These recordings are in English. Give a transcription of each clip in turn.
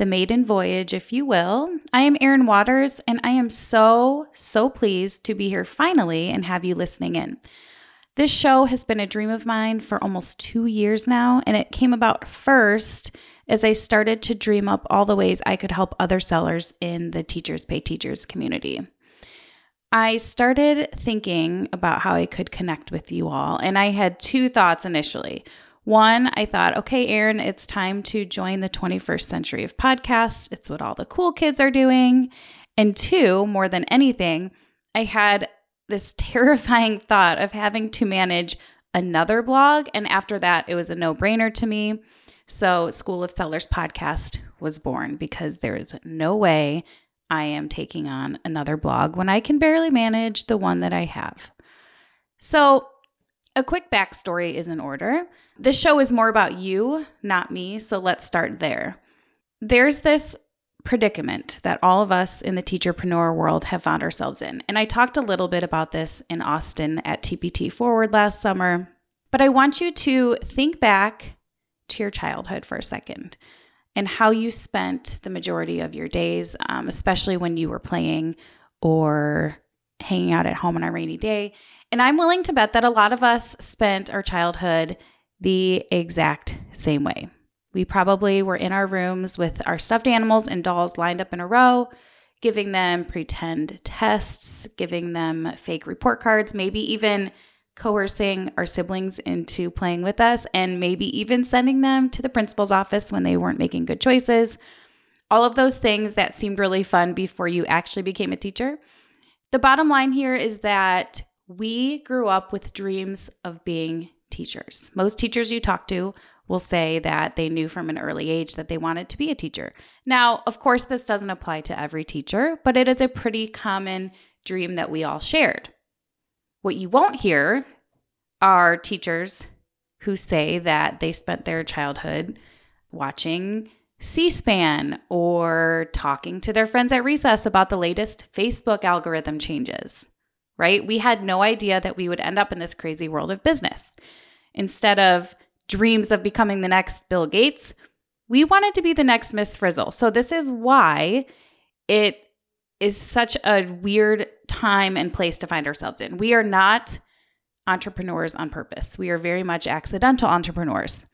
the maiden voyage, if you will. I am Erin Waters, and I am so, so pleased to be here finally and have you listening in. This show has been a dream of mine for almost two years now, and it came about first as I started to dream up all the ways I could help other sellers in the Teachers Pay Teachers community. I started thinking about how I could connect with you all, and I had two thoughts initially. One, I thought, okay, Erin, it's time to join the 21st century of podcasts. It's what all the cool kids are doing. And two, more than anything, I had this terrifying thought of having to manage another blog. And after that, it was a no brainer to me. So, School of Sellers podcast was born because there is no way I am taking on another blog when I can barely manage the one that I have. So, a quick backstory is in order. This show is more about you, not me, so let's start there. There's this predicament that all of us in the teacherpreneur world have found ourselves in. And I talked a little bit about this in Austin at TPT Forward last summer. But I want you to think back to your childhood for a second and how you spent the majority of your days, um, especially when you were playing or hanging out at home on a rainy day. And I'm willing to bet that a lot of us spent our childhood the exact same way. We probably were in our rooms with our stuffed animals and dolls lined up in a row, giving them pretend tests, giving them fake report cards, maybe even coercing our siblings into playing with us, and maybe even sending them to the principal's office when they weren't making good choices. All of those things that seemed really fun before you actually became a teacher. The bottom line here is that we grew up with dreams of being teachers. Most teachers you talk to will say that they knew from an early age that they wanted to be a teacher. Now, of course, this doesn't apply to every teacher, but it is a pretty common dream that we all shared. What you won't hear are teachers who say that they spent their childhood watching C SPAN or talking to their friends at recess about the latest Facebook algorithm changes, right? We had no idea that we would end up in this crazy world of business. Instead of dreams of becoming the next Bill Gates, we wanted to be the next Miss Frizzle. So, this is why it is such a weird time and place to find ourselves in. We are not entrepreneurs on purpose, we are very much accidental entrepreneurs.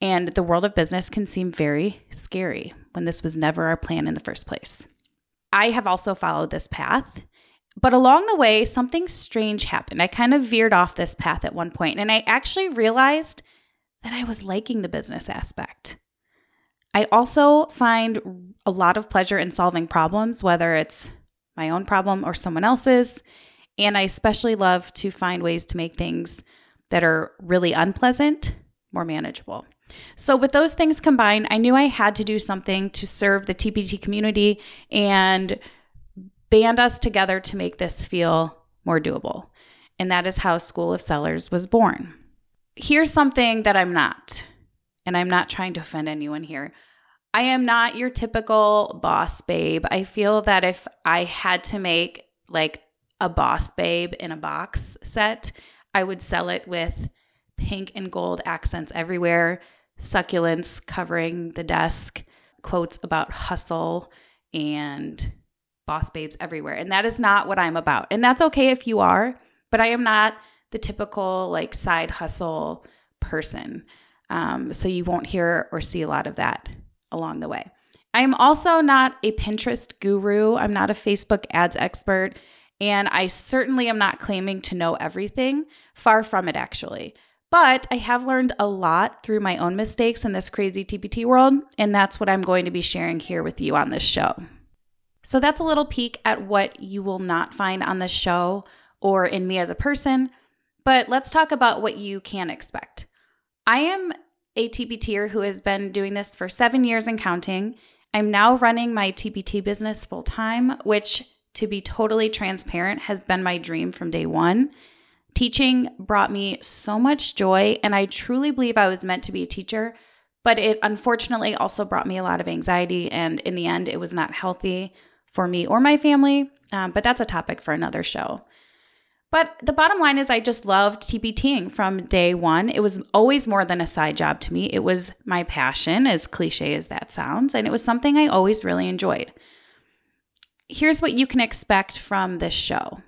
And the world of business can seem very scary when this was never our plan in the first place. I have also followed this path but along the way, something strange happened. I kind of veered off this path at one point, and I actually realized that I was liking the business aspect. I also find a lot of pleasure in solving problems, whether it's my own problem or someone else's. And I especially love to find ways to make things that are really unpleasant more manageable. So, with those things combined, I knew I had to do something to serve the TPT community and band us together to make this feel more doable. And that is how School of Sellers was born. Here's something that I'm not, and I'm not trying to offend anyone here. I am not your typical boss babe. I feel that if I had to make like a boss babe in a box set, I would sell it with pink and gold accents everywhere, succulents covering the desk, quotes about hustle and boss babes everywhere. And that is not what I'm about. And that's okay if you are, but I am not the typical like side hustle person. Um, so you won't hear or see a lot of that along the way. I am also not a Pinterest guru. I'm not a Facebook ads expert. And I certainly am not claiming to know everything. Far from it, actually. But I have learned a lot through my own mistakes in this crazy TPT world. And that's what I'm going to be sharing here with you on this show. So that's a little peek at what you will not find on the show or in me as a person. But let's talk about what you can expect. I am a TPTer who has been doing this for seven years and counting. I'm now running my TPT business full time, which, to be totally transparent, has been my dream from day one. Teaching brought me so much joy, and I truly believe I was meant to be a teacher, but it unfortunately also brought me a lot of anxiety, and in the end, it was not healthy for me or my family. Um, but that's a topic for another show. But the bottom line is, I just loved TPTing from day one. It was always more than a side job to me. It was my passion, as cliche as that sounds, and it was something I always really enjoyed. Here's what you can expect from this show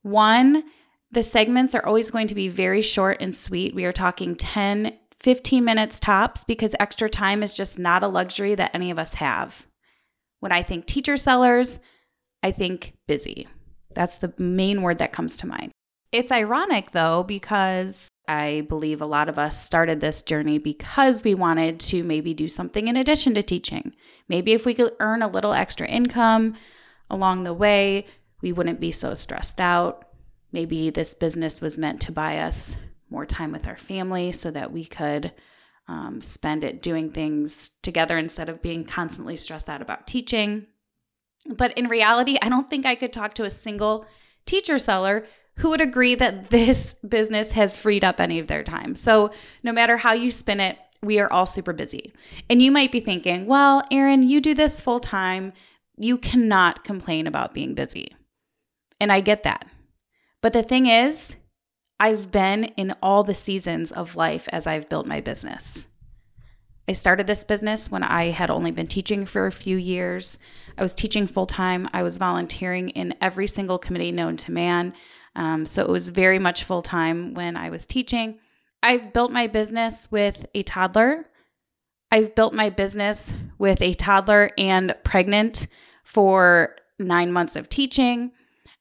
one, the segments are always going to be very short and sweet. We are talking 10, 15 minutes tops because extra time is just not a luxury that any of us have. When I think teacher sellers, I think busy. That's the main word that comes to mind. It's ironic though, because I believe a lot of us started this journey because we wanted to maybe do something in addition to teaching. Maybe if we could earn a little extra income along the way, we wouldn't be so stressed out. Maybe this business was meant to buy us more time with our family so that we could um, spend it doing things together instead of being constantly stressed out about teaching. But in reality, I don't think I could talk to a single teacher seller who would agree that this business has freed up any of their time. So, no matter how you spin it, we are all super busy. And you might be thinking, well, Erin, you do this full time. You cannot complain about being busy. And I get that. But the thing is, I've been in all the seasons of life as I've built my business. I started this business when I had only been teaching for a few years. I was teaching full time. I was volunteering in every single committee known to man. Um, so it was very much full time when I was teaching. I've built my business with a toddler. I've built my business with a toddler and pregnant for nine months of teaching.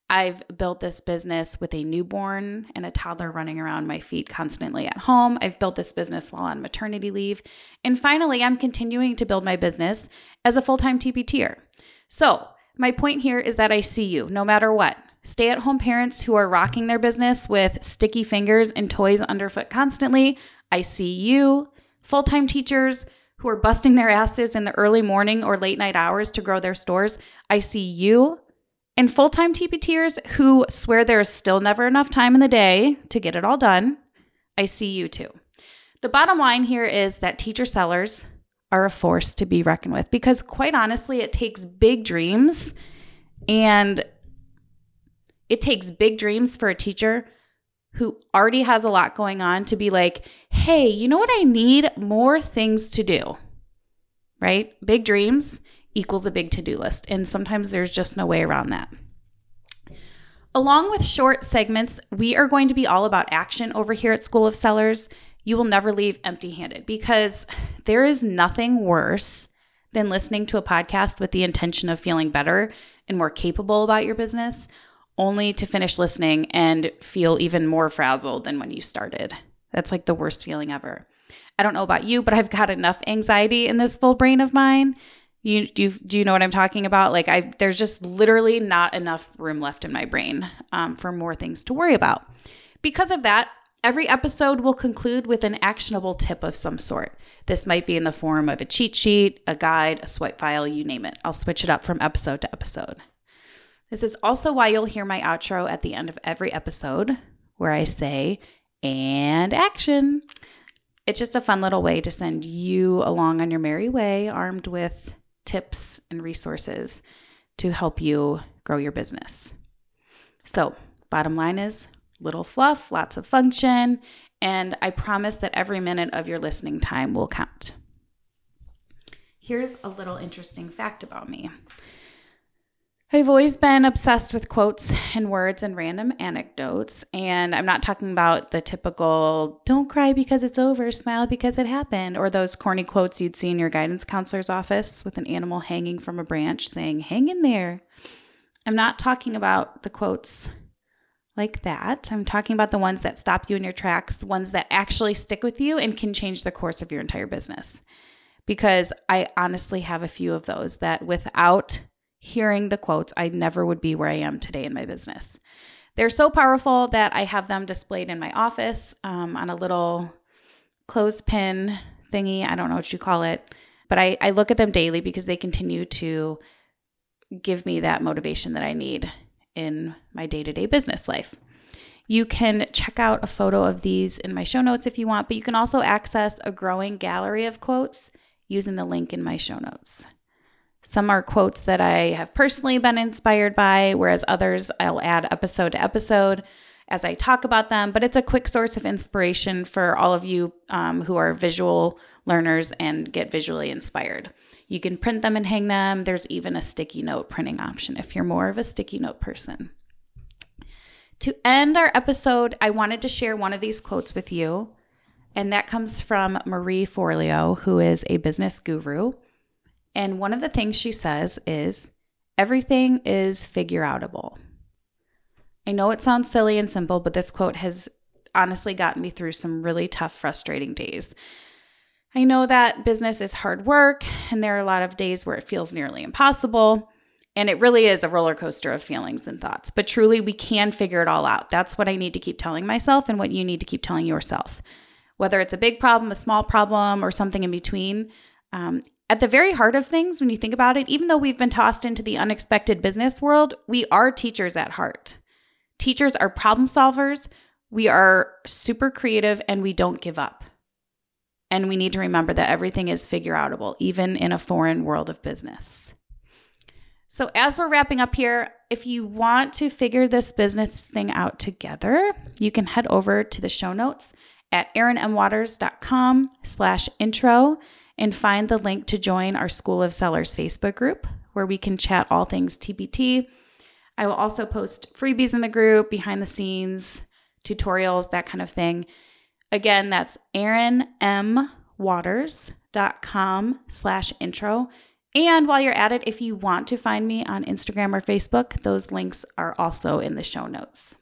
I've built this business with a newborn and a toddler running around my feet constantly at home. I've built this business while on maternity leave. And finally, I'm continuing to build my business as a full time TPTer. So, my point here is that I see you no matter what. Stay at home parents who are rocking their business with sticky fingers and toys underfoot constantly. I see you. Full time teachers who are busting their asses in the early morning or late night hours to grow their stores. I see you and full time TPTers who swear there is still never enough time in the day to get it all done, I see you too. The bottom line here is that teacher sellers are a force to be reckoned with because, quite honestly, it takes big dreams and it takes big dreams for a teacher who already has a lot going on to be like, hey, you know what I need? More things to do, right? Big dreams equals a big to do list. And sometimes there's just no way around that. Along with short segments, we are going to be all about action over here at School of Sellers. You will never leave empty handed because there is nothing worse than listening to a podcast with the intention of feeling better and more capable about your business, only to finish listening and feel even more frazzled than when you started. That's like the worst feeling ever. I don't know about you, but I've got enough anxiety in this full brain of mine you do you, do you know what I'm talking about? Like I there's just literally not enough room left in my brain um, for more things to worry about. Because of that, every episode will conclude with an actionable tip of some sort. This might be in the form of a cheat sheet, a guide, a swipe file, you name it. I'll switch it up from episode to episode. This is also why you'll hear my outro at the end of every episode where I say, and action. It's just a fun little way to send you along on your merry way, armed with tips and resources to help you grow your business. So, bottom line is little fluff, lots of function, and I promise that every minute of your listening time will count. Here's a little interesting fact about me I've always been obsessed with quotes and words and random anecdotes. And I'm not talking about the typical don't cry because it's over, smile because it happened, or those corny quotes you'd see in your guidance counselor's office with an animal hanging from a branch saying, hang in there. I'm not talking about the quotes like that. I'm talking about the ones that stop you in your tracks, ones that actually stick with you and can change the course of your entire business. Because I honestly have a few of those that without hearing the quotes, I never would be where I am today in my business. They're so powerful that I have them displayed in my office um, on a little clothespin thingy. I don't know what you call it. But I, I look at them daily because they continue to give me that motivation that I need in my day to day business life. You can check out a photo of these in my show notes if you want, but you can also access a growing gallery of quotes using the link in my show notes. Some are quotes that I have personally been inspired by, whereas others I'll add episode to episode as I talk about them. But it's a quick source of inspiration for all of you um, who are visual learners and get visually inspired. You can print them and hang them. There's even a sticky note printing option if you're more of a sticky note person. To end our episode, I wanted to share one of these quotes with you, and that comes from Marie Forleo, who is a business guru. And one of the things she says is everything is figure outable. I know it sounds silly and simple, but this quote has honestly gotten me through some really tough, frustrating days. I know that business is hard work, and there are a lot of days where it feels nearly impossible. And it really is a roller coaster of feelings and thoughts. But truly, we can figure it all out. That's what I need to keep telling myself and what you need to keep telling yourself. Whether it's a big problem, a small problem, or something in between, um, at the very heart of things, when you think about it, even though we've been tossed into the unexpected business world, we are teachers at heart. Teachers are problem solvers, we are super creative, and we don't give up. And we need to remember that everything is figure outable, even in a foreign world of business. So, as we're wrapping up here, if you want to figure this business thing out together, you can head over to the show notes at erinmwaters.com slash intro and find the link to join our School of Sellers Facebook group where we can chat all things TPT. I will also post freebies in the group, behind the scenes, tutorials, that kind of thing. Again, that's erinmwaters.com slash intro. And while you're at it, if you want to find me on Instagram or Facebook, those links are also in the show notes.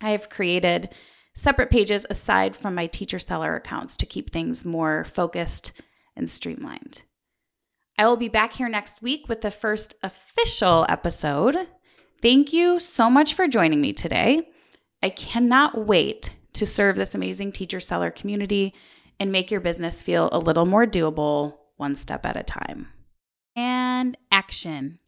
I have created separate pages aside from my teacher seller accounts to keep things more focused and streamlined. I will be back here next week with the first official episode. Thank you so much for joining me today. I cannot wait to serve this amazing teacher seller community and make your business feel a little more doable one step at a time. And action.